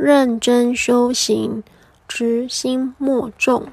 认真修行，执心莫重。